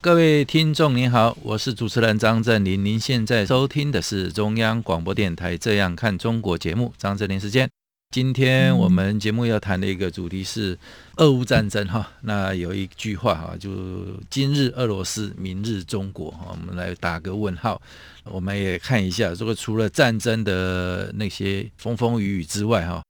各位听众您好，我是主持人张振林。您现在收听的是中央广播电台《这样看中国》节目，张振林时间。今天我们节目要谈的一个主题是俄乌战争哈。那有一句话哈，就今日俄罗斯，明日中国哈。我们来打个问号。我们也看一下，这个除了战争的那些风风雨雨之外哈。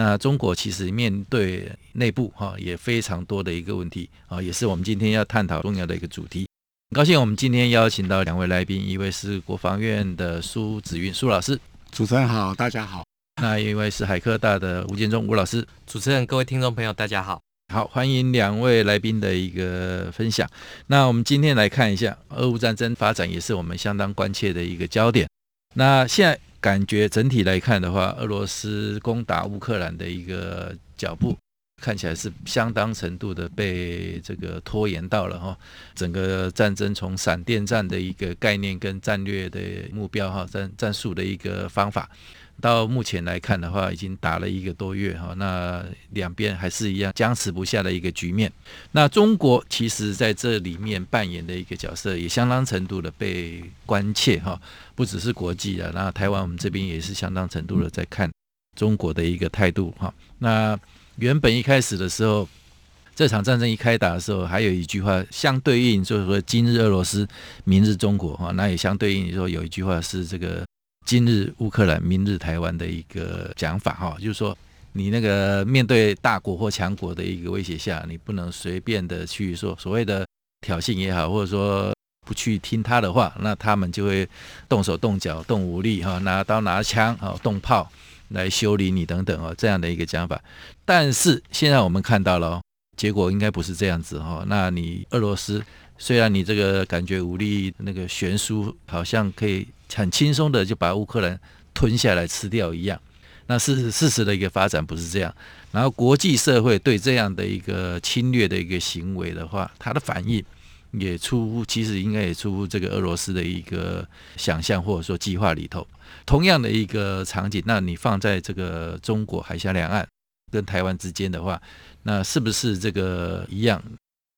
那中国其实面对内部哈也非常多的一个问题啊，也是我们今天要探讨重要的一个主题。很高兴我们今天邀请到两位来宾，一位是国防院的苏子云苏老师，主持人好，大家好。那一位是海科大的吴建中吴老师，主持人各位听众朋友大家好，好欢迎两位来宾的一个分享。那我们今天来看一下俄乌战争发展，也是我们相当关切的一个焦点。那现在。感觉整体来看的话，俄罗斯攻打乌克兰的一个脚步看起来是相当程度的被这个拖延到了哈。整个战争从闪电战的一个概念跟战略的目标哈战战术的一个方法。到目前来看的话，已经打了一个多月哈，那两边还是一样僵持不下的一个局面。那中国其实在这里面扮演的一个角色，也相当程度的被关切哈，不只是国际的，那台湾我们这边也是相当程度的在看中国的一个态度哈。那原本一开始的时候，这场战争一开打的时候，还有一句话相对应，就是说今日俄罗斯，明日中国哈，那也相对应说有一句话是这个。今日乌克兰，明日台湾的一个讲法哈，就是说你那个面对大国或强国的一个威胁下，你不能随便的去说所谓的挑衅也好，或者说不去听他的话，那他们就会动手动脚、动武力哈，拿刀拿枪哈，动炮来修理你等等哦，这样的一个讲法。但是现在我们看到了，结果应该不是这样子哈。那你俄罗斯虽然你这个感觉武力那个悬殊，好像可以。很轻松的就把乌克兰吞下来吃掉一样，那事事实的一个发展不是这样。然后国际社会对这样的一个侵略的一个行为的话，它的反应也出乎，其实应该也出乎这个俄罗斯的一个想象或者说计划里头。同样的一个场景，那你放在这个中国海峡两岸跟台湾之间的话，那是不是这个一样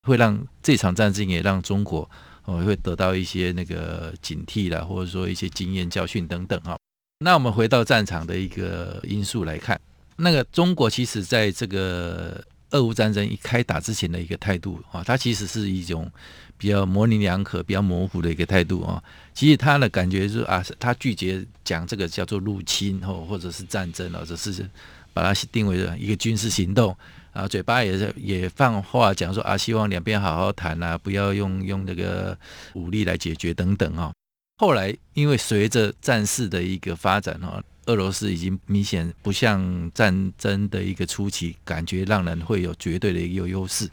会让这场战争也让中国？我会得到一些那个警惕啦，或者说一些经验教训等等哈。那我们回到战场的一个因素来看，那个中国其实在这个俄乌战争一开打之前的一个态度啊，它其实是一种比较模棱两可、比较模糊的一个态度啊。其实他的感觉是啊，他拒绝讲这个叫做入侵或或者是战争啊，只是把它定为一个军事行动。啊，嘴巴也是也放话讲说啊，希望两边好好谈啊，不要用用这个武力来解决等等啊。后来因为随着战事的一个发展啊，俄罗斯已经明显不像战争的一个初期，感觉让人会有绝对的一个优势。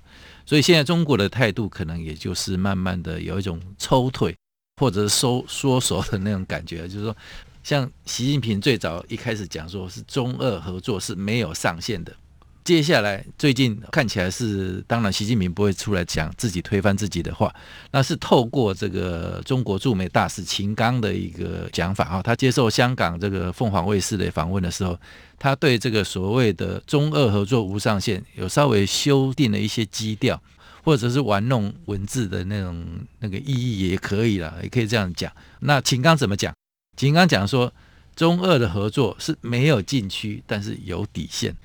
所以现在中国的态度可能也就是慢慢的有一种抽退或者收缩手的那种感觉，就是说，像习近平最早一开始讲说是中俄合作是没有上限的。接下来最近看起来是，当然习近平不会出来讲自己推翻自己的话，那是透过这个中国驻美大使秦刚的一个讲法啊，他接受香港这个凤凰卫视的访问的时候，他对这个所谓的中俄合作无上限有稍微修订了一些基调，或者是玩弄文字的那种那个意义也可以了，也可以这样讲。那秦刚怎么讲？秦刚讲说，中俄的合作是没有禁区，但是有底线。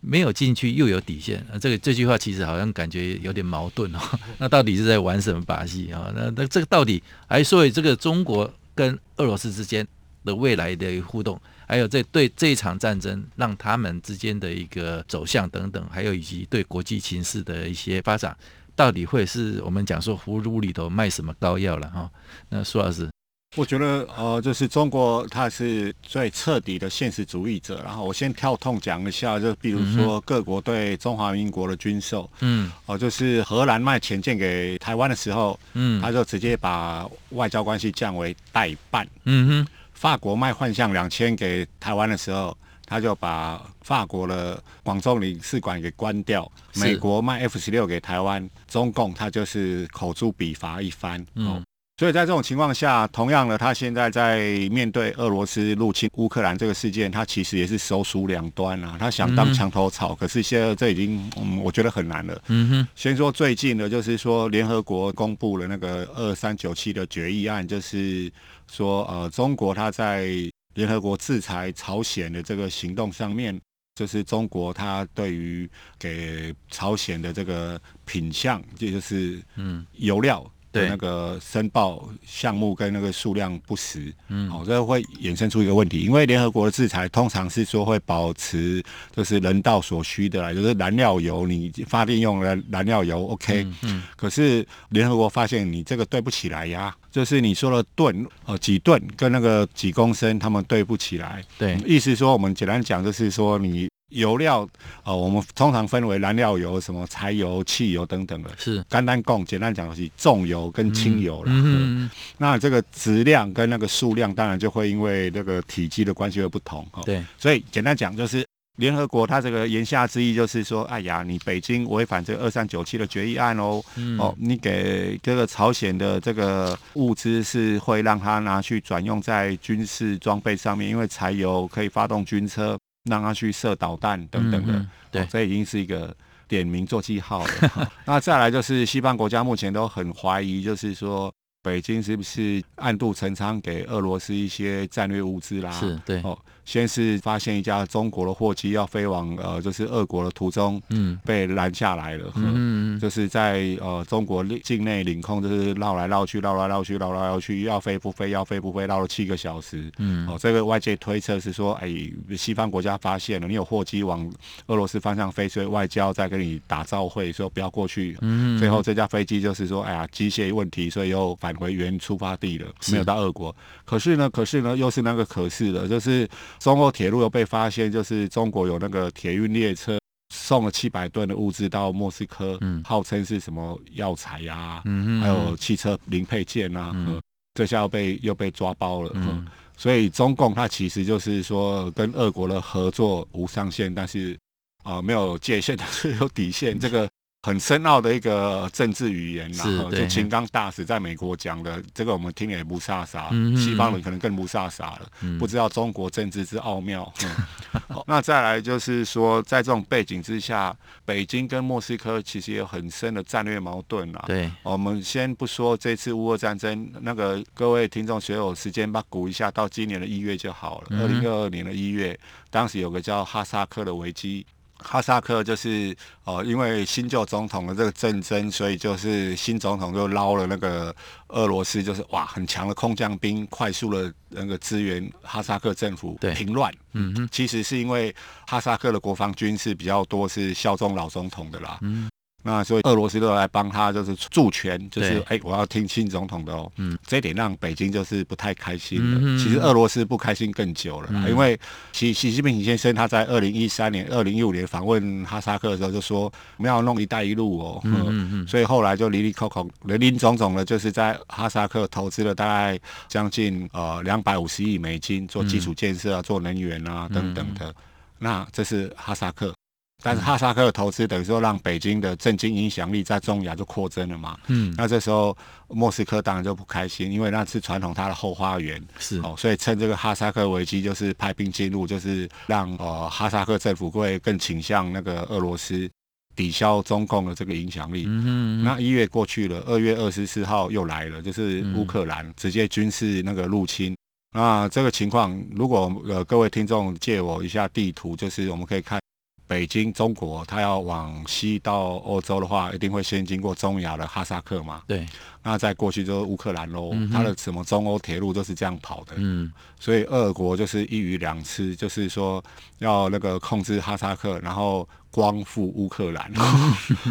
没有进去又有底线，啊，这个这句话其实好像感觉有点矛盾哦。那到底是在玩什么把戏啊？那那这个到底还所以这个中国跟俄罗斯之间的未来的互动，还有这对这一场战争让他们之间的一个走向等等，还有以及对国际情势的一些发展，到底会是我们讲说葫芦里头卖什么膏药了哈？那苏老师。我觉得呃，就是中国它是最彻底的现实主义者。然后我先跳痛讲一下，就比如说各国对中华民国的军售，嗯，哦、呃，就是荷兰卖潜舰给台湾的时候，嗯，他就直接把外交关系降为代办，嗯哼，法国卖幻象两千给台湾的时候，他就把法国的广州领事馆给关掉。美国卖 F 十六给台湾，中共他就是口诛笔伐一番。嗯。所以在这种情况下，同样的，他现在在面对俄罗斯入侵乌克兰这个事件，他其实也是手鼠两端啊。他想当墙头草，嗯、可是现在这已经，嗯，我觉得很难了。嗯哼。先说最近的，就是说联合国公布了那个二三九七的决议案，就是说，呃，中国他在联合国制裁朝鲜的这个行动上面，就是中国他对于给朝鲜的这个品相，也就是嗯油料。对。那个申报项目跟那个数量不实，嗯，好、哦，这会衍生出一个问题，因为联合国的制裁通常是说会保持就是人道所需的啦，就是燃料油你发电用燃燃料油，OK，嗯，嗯，可是联合国发现你这个对不起来呀，就是你说的吨呃几吨跟那个几公升，他们对不起来，对，意思说我们简单讲就是说你。油料，呃，我们通常分为燃料油、什么柴油、汽油等等的。是，简单供，简单讲就是重油跟轻油了。嗯嗯。那这个质量跟那个数量，当然就会因为那个体积的关系而不同。对。所以简单讲，就是联合国它这个言下之意就是说，哎呀，你北京违反这个二三九七的决议案哦。嗯。哦，你给这个朝鲜的这个物资是会让他拿去转用在军事装备上面，因为柴油可以发动军车。让他去射导弹等等的，嗯、对、哦，这已经是一个点名做记号了。那再来就是西方国家目前都很怀疑，就是说北京是不是暗度陈仓给俄罗斯一些战略物资啦？是对哦。先是发现一架中国的货机要飞往呃，就是俄国的途中，嗯，被拦下来了，嗯，就是在呃中国境内领空，就是绕来绕去，绕来绕去，绕来绕去，要飞不飞，要飞不飞，绕了七个小时，嗯，哦，这个外界推测是说，哎，西方国家发现了你有货机往俄罗斯方向飞，所以外交在跟你打照会，说不要过去，嗯，最后这架飞机就是说，哎呀，机械问题，所以又返回原出发地了，没有到俄国。可是呢，可是呢，又是那个可是的，就是。中欧铁路又被发现，就是中国有那个铁运列车送了七百吨的物资到莫斯科，嗯，号称是什么药材呀、啊，嗯，还有汽车零配件啊，嗯，这下又被又被抓包了，嗯，所以中共它其实就是说跟俄国的合作无上限，但是啊、呃、没有界限，但是有底线，这个。很深奥的一个政治语言，然后就秦刚大使在美国讲的，这个我们听也不飒飒，嗯、西方人可能更不飒飒了，嗯、不知道中国政治之奥妙。嗯、那再来就是说，在这种背景之下，北京跟莫斯科其实也有很深的战略矛盾啊。对，我们先不说这次乌俄战争，那个各位听众学有时间把鼓一下，到今年的一月就好了。二零二二年的一月，当时有个叫哈萨克的危机。哈萨克就是哦，因为新旧总统的这个战争，所以就是新总统就捞了那个俄罗斯，就是哇很强的空降兵，快速的那个支援哈萨克政府平乱。嗯哼，其实是因为哈萨克的国防军是比较多是效忠老总统的啦。嗯。那所以俄罗斯都来帮他，就是助权，就是哎、欸，我要听新总统的哦。嗯，这点让北京就是不太开心的。嗯、其实俄罗斯不开心更久了，嗯、因为习习近平先生他在二零一三年、二零一五年访问哈萨克的时候就说，我们要弄“一带一路”哦。嗯嗯嗯。所以后来就零零口口、林林总总的，就是在哈萨克投资了大概将近呃两百五十亿美金做基础建设啊，嗯、做能源啊等等的。嗯、那这是哈萨克。但是哈萨克的投资等于说让北京的政经影响力在中亚就扩增了嘛。嗯，那这时候莫斯科当然就不开心，因为那是传统它的后花园。是哦，所以趁这个哈萨克危机，就是派兵进入，就是让呃哈萨克政府会更倾向那个俄罗斯，抵消中共的这个影响力。嗯哼嗯哼。那一月过去了，二月二十四号又来了，就是乌克兰直接军事那个入侵。那这个情况，如果呃各位听众借我一下地图，就是我们可以看。北京，中国，他要往西到欧洲的话，一定会先经过中亚的哈萨克嘛？对。那再过去就是乌克兰喽。嗯、哼他的什么中欧铁路都是这样跑的。嗯。所以俄国就是一鱼两吃，就是说要那个控制哈萨克，然后光复乌克兰。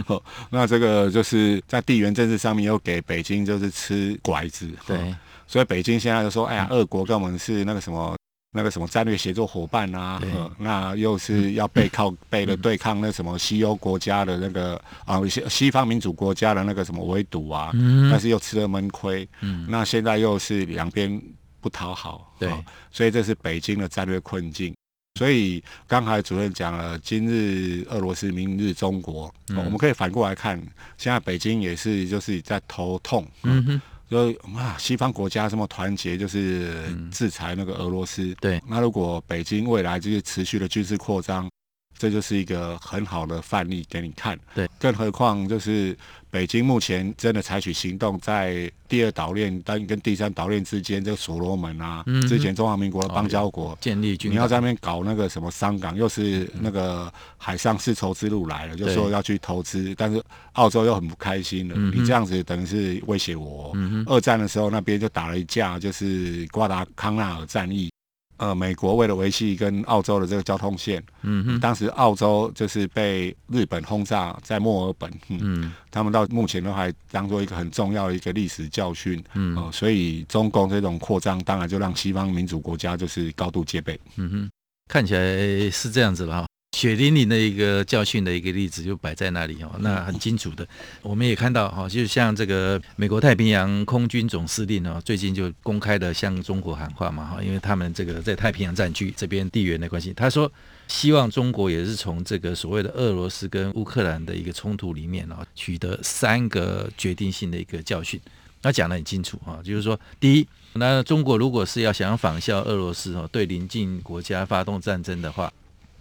嗯、那这个就是在地缘政治上面又给北京就是吃拐子。对。所以北京现在就说：“哎呀，俄国跟我们是那个什么。”那个什么战略协作伙伴啊，对。那又是要背靠 背的对抗那什么西欧国家的那个啊西西方民主国家的那个什么围堵啊，嗯、但是又吃了闷亏。嗯、那现在又是两边不不讨好，对，所以这是北京的战略困境。所以刚才主任讲了，今日俄罗斯，明日中国，嗯、我们可以反过来看，现在北京也是就是在头痛，嗯哼，就啊，西方国家这么团结，就是制裁那个俄罗斯，对，那如果北京未来就是持续的军事扩张。这就是一个很好的范例给你看，对，更何况就是北京目前真的采取行动，在第二岛链但跟第三岛链之间，这个所罗门啊，嗯、之前中华民国的邦交国、哦、建立军，你要在那边搞那个什么商港，又是那个海上丝绸之路来了，嗯、就说要去投资，但是澳洲又很不开心了，嗯、你这样子等于是威胁我。嗯、二战的时候那边就打了一架，就是瓜达康纳尔战役。呃，美国为了维系跟澳洲的这个交通线，嗯哼，当时澳洲就是被日本轰炸在墨尔本，嗯，嗯。他们到目前都还当做一个很重要的一个历史教训，嗯、呃，所以中共这种扩张，当然就让西方民主国家就是高度戒备，嗯哼，看起来是这样子吧。血淋淋的一个教训的一个例子就摆在那里哦，那很清楚的，我们也看到哈，就像这个美国太平洋空军总司令哦，最近就公开的向中国喊话嘛哈，因为他们这个在太平洋战区这边地缘的关系，他说希望中国也是从这个所谓的俄罗斯跟乌克兰的一个冲突里面啊，取得三个决定性的一个教训，他讲得很清楚啊，就是说第一，那中国如果是要想仿效俄罗斯哦，对邻近国家发动战争的话。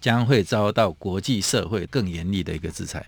将会遭到国际社会更严厉的一个制裁。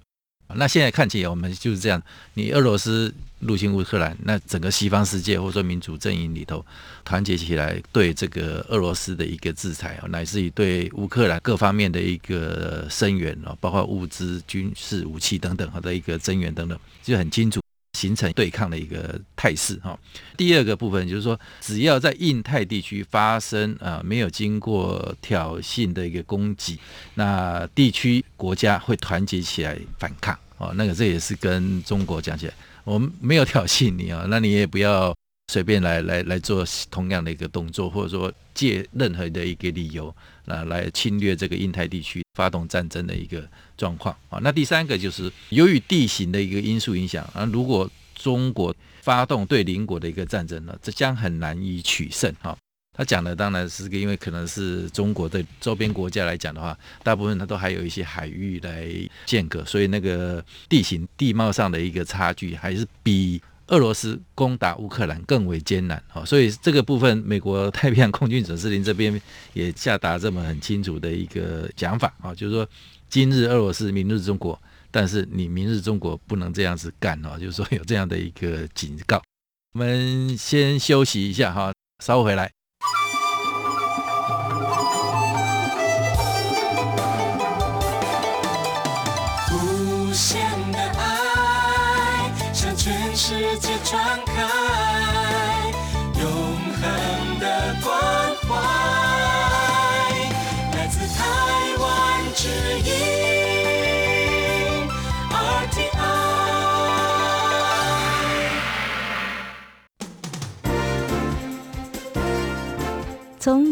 那现在看起来，我们就是这样：你俄罗斯入侵乌克兰，那整个西方世界或者说民主阵营里头团结起来，对这个俄罗斯的一个制裁，乃至于对乌克兰各方面的一个声援哦，包括物资、军事武器等等的一个增援等等，就很清楚。形成对抗的一个态势哈。第二个部分就是说，只要在印太地区发生啊没有经过挑衅的一个攻击，那地区国家会团结起来反抗哦。那个这也是跟中国讲起来，我们没有挑衅你啊，那你也不要随便来来来做同样的一个动作，或者说借任何的一个理由啊来侵略这个印太地区，发动战争的一个状况啊。那第三个就是由于地形的一个因素影响啊，如果中国发动对邻国的一个战争呢，这将很难以取胜哈。他讲的当然是，因为可能是中国的周边国家来讲的话，大部分它都还有一些海域来间隔，所以那个地形地貌上的一个差距，还是比俄罗斯攻打乌克兰更为艰难哈。所以这个部分，美国太平洋空军总司令这边也下达这么很清楚的一个讲法啊，就是说今日俄罗斯，明日中国。但是你明日中国不能这样子干哦，就是说有这样的一个警告。我们先休息一下哈，稍后回来。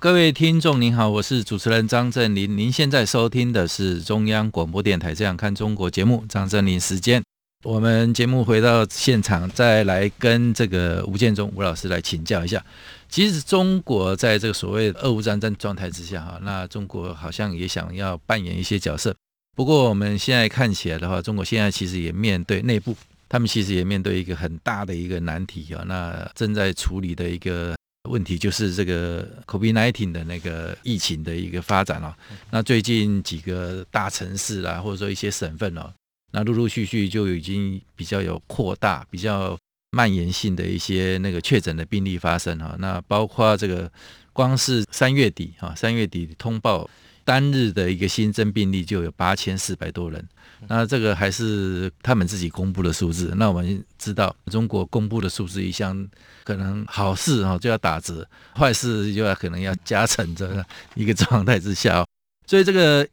各位听众您好，我是主持人张振林。您现在收听的是中央广播电台《这样看中国》节目，张振林时间。我们节目回到现场，再来跟这个吴建忠吴老师来请教一下。其实中国在这个所谓俄乌战争状态之下，哈，那中国好像也想要扮演一些角色。不过我们现在看起来的话，中国现在其实也面对内部，他们其实也面对一个很大的一个难题啊。那正在处理的一个。问题就是这个 COVID-19 的那个疫情的一个发展了。那最近几个大城市啦，或者说一些省份哦，那陆陆续续就已经比较有扩大、比较蔓延性的一些那个确诊的病例发生哈。那包括这个，光是三月底哈，三月底通报单日的一个新增病例就有八千四百多人。那这个还是他们自己公布的数字。那我们知道，中国公布的数字一向可能好事哈就要打折，坏事就要可能要加成这一个状态之下哦。所以这个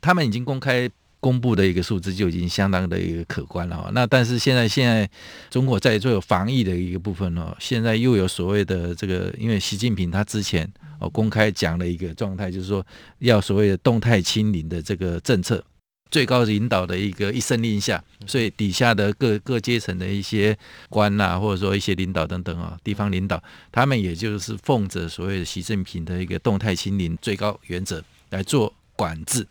他们已经公开公布的一个数字就已经相当的一个可观了哦。那但是现在现在中国在做防疫的一个部分哦，现在又有所谓的这个，因为习近平他之前哦公开讲了一个状态，就是说要所谓的动态清零的这个政策。最高领导的一个一声令下，所以底下的各各阶层的一些官呐、啊，或者说一些领导等等啊，地方领导，他们也就是奉着所谓的习近平的一个动态清零最高原则来做管制。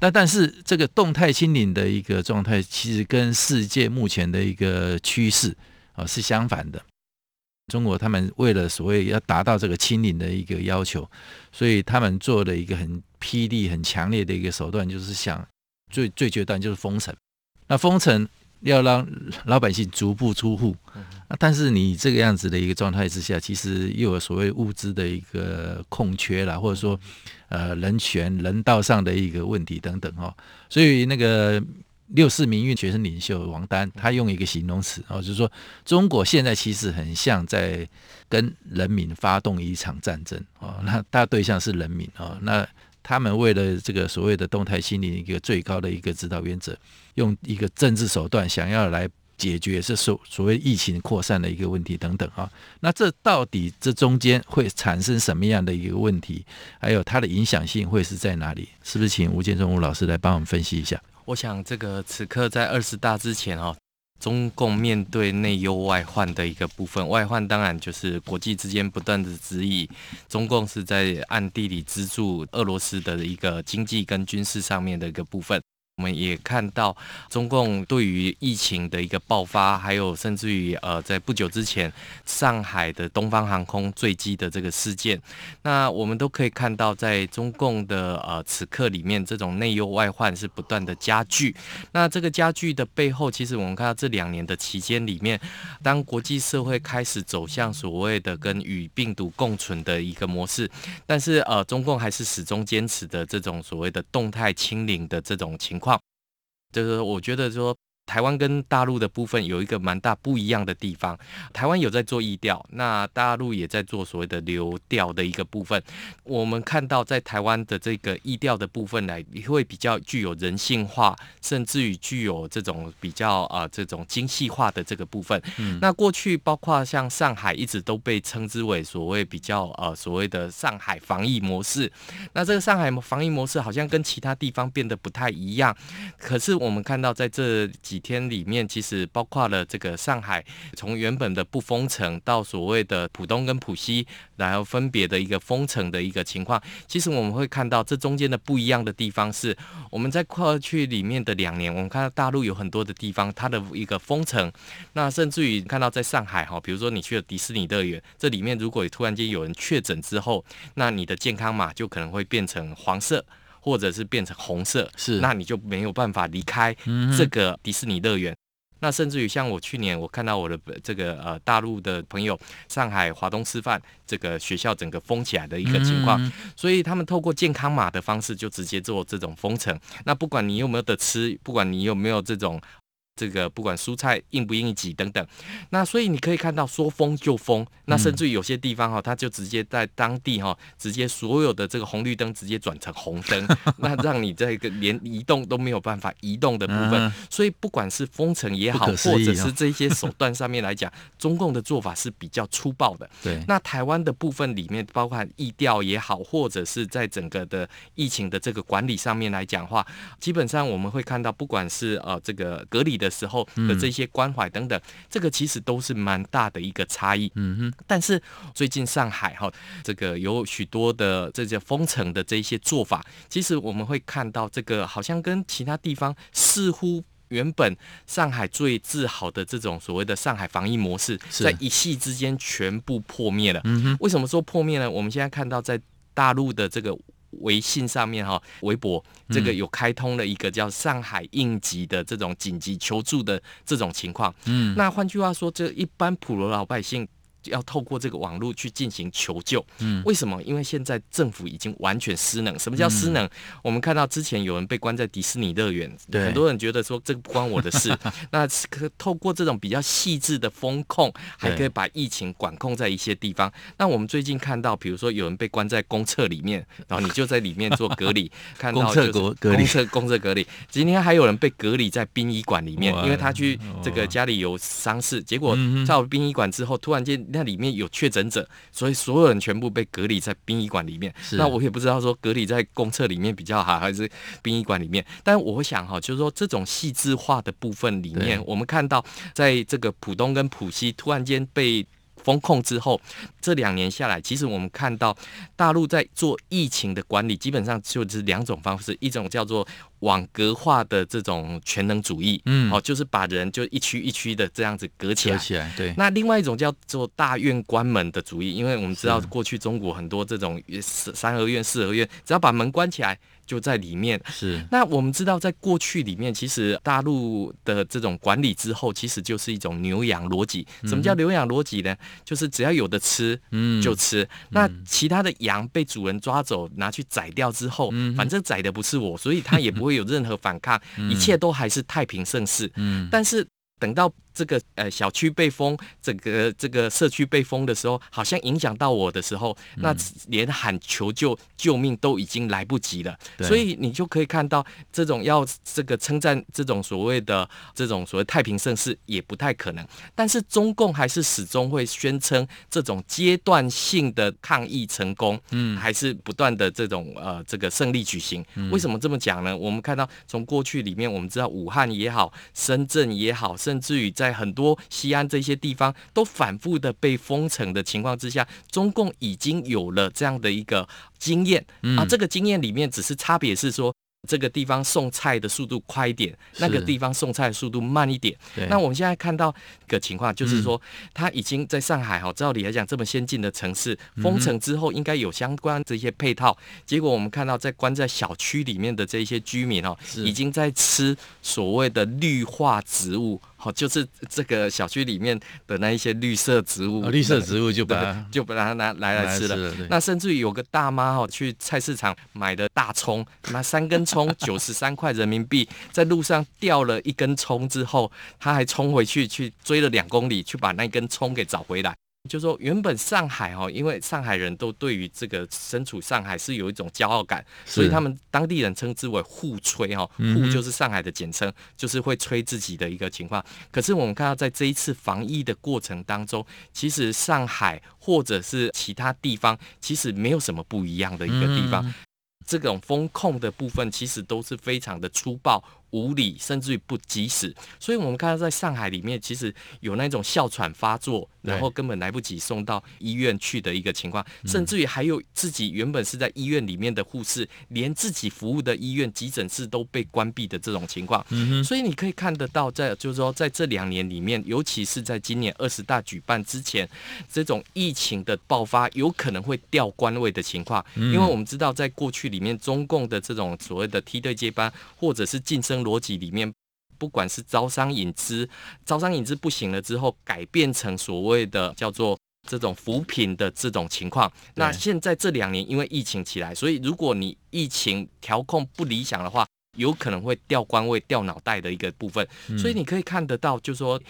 那但是这个动态清零的一个状态，其实跟世界目前的一个趋势啊是相反的。中国他们为了所谓要达到这个清零的一个要求，所以他们做了一个很霹雳、很强烈的一个手段，就是想。最最决断就是封城，那封城要让老百姓足不出户，那但是你这个样子的一个状态之下，其实又有所谓物资的一个空缺啦，或者说呃人权人道上的一个问题等等哦，所以那个六四民运学生领袖王丹他用一个形容词哦，就是说中国现在其实很像在跟人民发动一场战争哦，那他对象是人民哦，那。他们为了这个所谓的动态心理一个最高的一个指导原则，用一个政治手段想要来解决这所所谓疫情扩散的一个问题等等啊，那这到底这中间会产生什么样的一个问题？还有它的影响性会是在哪里？是不是请吴建忠吴老师来帮我们分析一下？我想这个此刻在二十大之前哦。中共面对内忧外患的一个部分，外患当然就是国际之间不断的质疑，中共是在暗地里资助俄罗斯的一个经济跟军事上面的一个部分。我们也看到中共对于疫情的一个爆发，还有甚至于呃，在不久之前上海的东方航空坠机的这个事件，那我们都可以看到，在中共的呃此刻里面，这种内忧外患是不断的加剧。那这个加剧的背后，其实我们看到这两年的期间里面，当国际社会开始走向所谓的跟与病毒共存的一个模式，但是呃，中共还是始终坚持的这种所谓的动态清零的这种情况。就是我觉得说。台湾跟大陆的部分有一个蛮大不一样的地方，台湾有在做疫调，那大陆也在做所谓的流调的一个部分。我们看到在台湾的这个疫调的部分来，会比较具有人性化，甚至于具有这种比较啊、呃、这种精细化的这个部分。嗯、那过去包括像上海一直都被称之为所谓比较呃所谓的上海防疫模式。那这个上海防疫模式好像跟其他地方变得不太一样，可是我们看到在这几天里面其实包括了这个上海，从原本的不封城到所谓的浦东跟浦西，然后分别的一个封城的一个情况。其实我们会看到这中间的不一样的地方是，我们在过去里面的两年，我们看到大陆有很多的地方它的一个封城，那甚至于看到在上海哈，比如说你去了迪士尼乐园，这里面如果突然间有人确诊之后，那你的健康码就可能会变成黄色。或者是变成红色，是，那你就没有办法离开这个迪士尼乐园。嗯、那甚至于像我去年，我看到我的这个呃大陆的朋友，上海华东师范这个学校整个封起来的一个情况，嗯、所以他们透过健康码的方式就直接做这种封城。那不管你有没有得吃，不管你有没有这种。这个不管蔬菜应不应应急等等。那所以你可以看到说封就封，那甚至于有些地方哈，它就直接在当地哈，直接所有的这个红绿灯直接转成红灯，那让你这个连移动都没有办法移动的部分。所以不管是封城也好，或者是这些手段上面来讲，中共的做法是比较粗暴的。对，那台湾的部分里面，包括疫调也好，或者是在整个的疫情的这个管理上面来讲的话，基本上我们会看到，不管是呃这个隔离的时候的这些关怀等等，这个其实都是蛮大的一个差异。嗯哼。但是最近上海哈，这个有许多的这些封城的这些做法，其实我们会看到，这个好像跟其他地方似乎原本上海最自豪的这种所谓的上海防疫模式，在一夕之间全部破灭了。嗯哼。为什么说破灭呢？我们现在看到在大陆的这个。微信上面哈，微博这个有开通了一个叫“上海应急”的这种紧急求助的这种情况。嗯，那换句话说，这一般普罗老百姓。要透过这个网络去进行求救，嗯，为什么？因为现在政府已经完全失能。什么叫失能？嗯、我们看到之前有人被关在迪士尼乐园，对，很多人觉得说这个不关我的事。那可透过这种比较细致的风控，还可以把疫情管控在一些地方。那我们最近看到，比如说有人被关在公厕里面，然后你就在里面做隔离，看到就是公厕公厕隔离。今天还有人被隔离在殡仪馆里面，因为他去这个家里有丧事，结果到殡仪馆之后，突然间。那里面有确诊者，所以所有人全部被隔离在殡仪馆里面。那我也不知道说隔离在公厕里面比较好，还是殡仪馆里面。但我想哈，就是说这种细致化的部分里面，我们看到在这个浦东跟浦西突然间被。封控之后，这两年下来，其实我们看到大陆在做疫情的管理，基本上就是两种方式，一种叫做网格化的这种全能主义，嗯，哦，就是把人就一区一区的这样子隔起来，隔起来，对。那另外一种叫做大院关门的主义，因为我们知道过去中国很多这种三合院、四合院，只要把门关起来。就在里面是。那我们知道，在过去里面，其实大陆的这种管理之后，其实就是一种牛羊逻辑。什么叫牛羊逻辑呢？就是只要有的吃，嗯，就吃。那其他的羊被主人抓走，拿去宰掉之后，反正宰的不是我，所以他也不会有任何反抗，一切都还是太平盛世。嗯，但是等到。这个呃小区被封，整个这个社区被封的时候，好像影响到我的时候，那连喊求救救命都已经来不及了。对所以你就可以看到，这种要这个称赞这种所谓的这种所谓太平盛世也不太可能。但是中共还是始终会宣称这种阶段性的抗疫成功，嗯，还是不断的这种呃这个胜利举行。为什么这么讲呢？我们看到从过去里面，我们知道武汉也好，深圳也好，甚至于在很多西安这些地方都反复的被封城的情况之下，中共已经有了这样的一个经验啊。这个经验里面只是差别是说，这个地方送菜的速度快一点，那个地方送菜的速度慢一点。那我们现在看到一个情况，就是说，他已经在上海哈，照理来讲这么先进的城市，封城之后应该有相关这些配套。结果我们看到，在关在小区里面的这些居民哦，已经在吃所谓的绿化植物。好，就是这个小区里面的那一些绿色植物，绿色植物就把它就把它拿来来吃了。那甚至于有个大妈哈，去菜市场买的大葱，那三根葱 九十三块人民币，在路上掉了一根葱之后，她还冲回去去追了两公里，去把那根葱给找回来。就说原本上海哈，因为上海人都对于这个身处上海是有一种骄傲感，所以他们当地人称之为“互吹”哈，沪就是上海的简称，就是会吹自己的一个情况。可是我们看到在这一次防疫的过程当中，其实上海或者是其他地方，其实没有什么不一样的一个地方。这种风控的部分，其实都是非常的粗暴。无理，甚至于不及时，所以我们看到在上海里面，其实有那种哮喘发作，然后根本来不及送到医院去的一个情况，甚至于还有自己原本是在医院里面的护士，连自己服务的医院急诊室都被关闭的这种情况。所以你可以看得到，在就是说，在这两年里面，尤其是在今年二十大举办之前，这种疫情的爆发有可能会掉官位的情况，因为我们知道，在过去里面，中共的这种所谓的梯队接班或者是晋升。逻辑里面，不管是招商引资，招商引资不行了之后，改变成所谓的叫做这种扶贫的这种情况。那现在这两年因为疫情起来，所以如果你疫情调控不理想的话，有可能会掉官位、掉脑袋的一个部分。所以你可以看得到，就是说，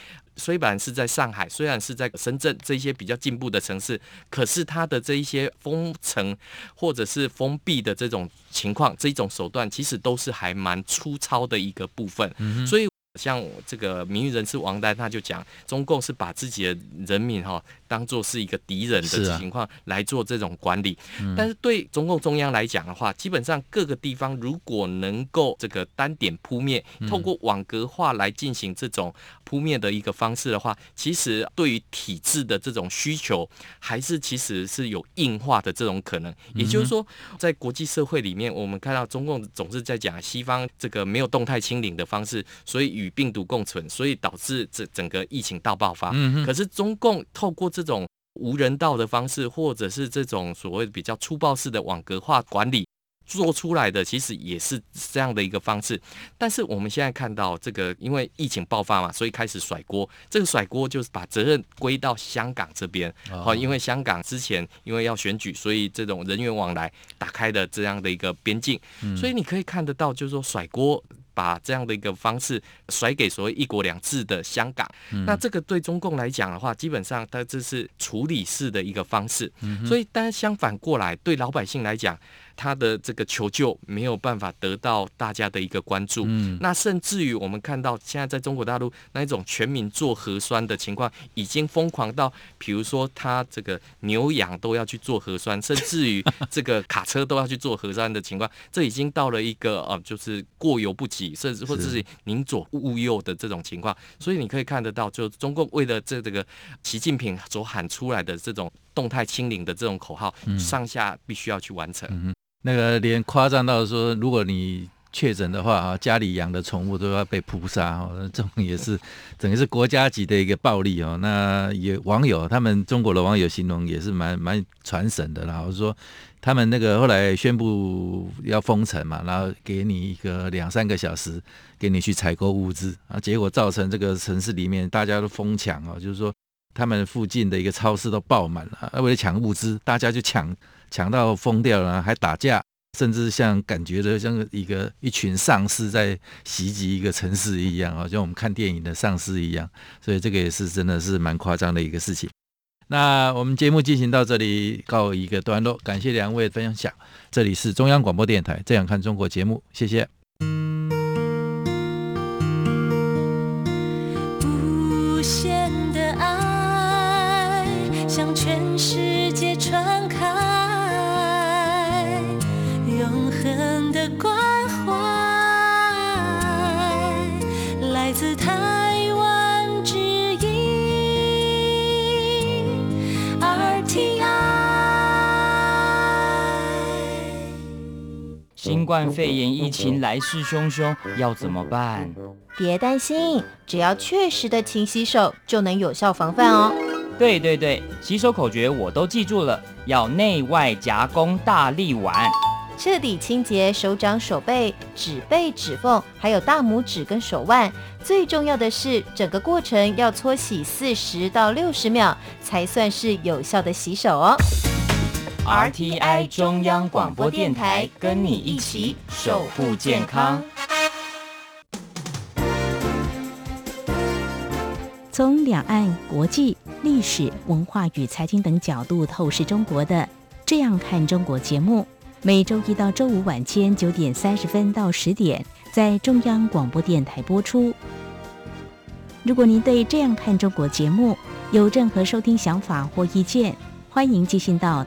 虽然是在上海，虽然是在深圳这些比较进步的城市，可是它的这一些封城或者是封闭的这种情况，这一种手段，其实都是还蛮粗糙的一个部分。所以。像这个名誉人士王丹，他就讲，中共是把自己的人民哈当做是一个敌人的情况来做这种管理。但是对中共中央来讲的话，基本上各个地方如果能够这个单点扑灭，透过网格化来进行这种扑灭的一个方式的话，其实对于体制的这种需求，还是其实是有硬化的这种可能。也就是说，在国际社会里面，我们看到中共总是在讲西方这个没有动态清零的方式，所以。与病毒共存，所以导致这整个疫情大爆发。可是中共透过这种无人道的方式，或者是这种所谓比较粗暴式的网格化管理。做出来的其实也是这样的一个方式，但是我们现在看到这个，因为疫情爆发嘛，所以开始甩锅。这个甩锅就是把责任归到香港这边，好，因为香港之前因为要选举，所以这种人员往来打开的这样的一个边境，所以你可以看得到，就是说甩锅把这样的一个方式甩给所谓一国两制的香港。那这个对中共来讲的话，基本上它这是处理式的一个方式，所以但是相反过来，对老百姓来讲。他的这个求救没有办法得到大家的一个关注，嗯，那甚至于我们看到现在在中国大陆那一种全民做核酸的情况，已经疯狂到，比如说他这个牛羊都要去做核酸，甚至于这个卡车都要去做核酸的情况，这已经到了一个呃，就是过犹不及，甚至或者是宁左勿右的这种情况。所以你可以看得到，就中共为了这这个习近平所喊出来的这种动态清零的这种口号，上下必须要去完成。嗯那个连夸张到说，如果你确诊的话啊，家里养的宠物都要被扑杀哦，这种也是整个是国家级的一个暴力哦。那也网友他们中国的网友形容也是蛮蛮传神的，然后说他们那个后来宣布要封城嘛，然后给你一个两三个小时给你去采购物资啊，结果造成这个城市里面大家都疯抢哦，就是说他们附近的一个超市都爆满了，为了抢物资，大家就抢。强到疯掉了，还打架，甚至像感觉的像一个一群丧尸在袭击一个城市一样啊，像我们看电影的丧尸一样。所以这个也是真的是蛮夸张的一个事情。那我们节目进行到这里告一个段落，感谢两位分享。这里是中央广播电台《这样看中国》节目，谢谢。冠肺炎疫情来势汹汹，要怎么办？别担心，只要确实的勤洗手，就能有效防范哦。对对对，洗手口诀我都记住了，要内外夹攻大力丸。彻底清洁手掌、手背、指背、指缝，还有大拇指跟手腕。最重要的是，整个过程要搓洗四十到六十秒，才算是有效的洗手哦。RTI 中央广播电台，跟你一起守护健康。从两岸、国际、历史、文化与财经等角度透视中国的，这样看中国节目。每周一到周五晚间九点三十分到十点，在中央广播电台播出。如果您对这样看中国节目有任何收听想法或意见，欢迎寄信到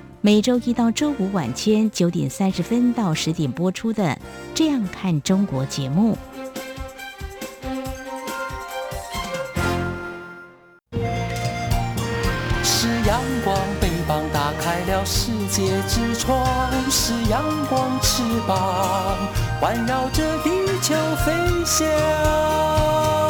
每周一到周五晚间九点三十分到十点播出的《这样看中国》节目。是阳光，翅膀打开了世界之窗；是阳光，翅膀环绕着地球飞翔。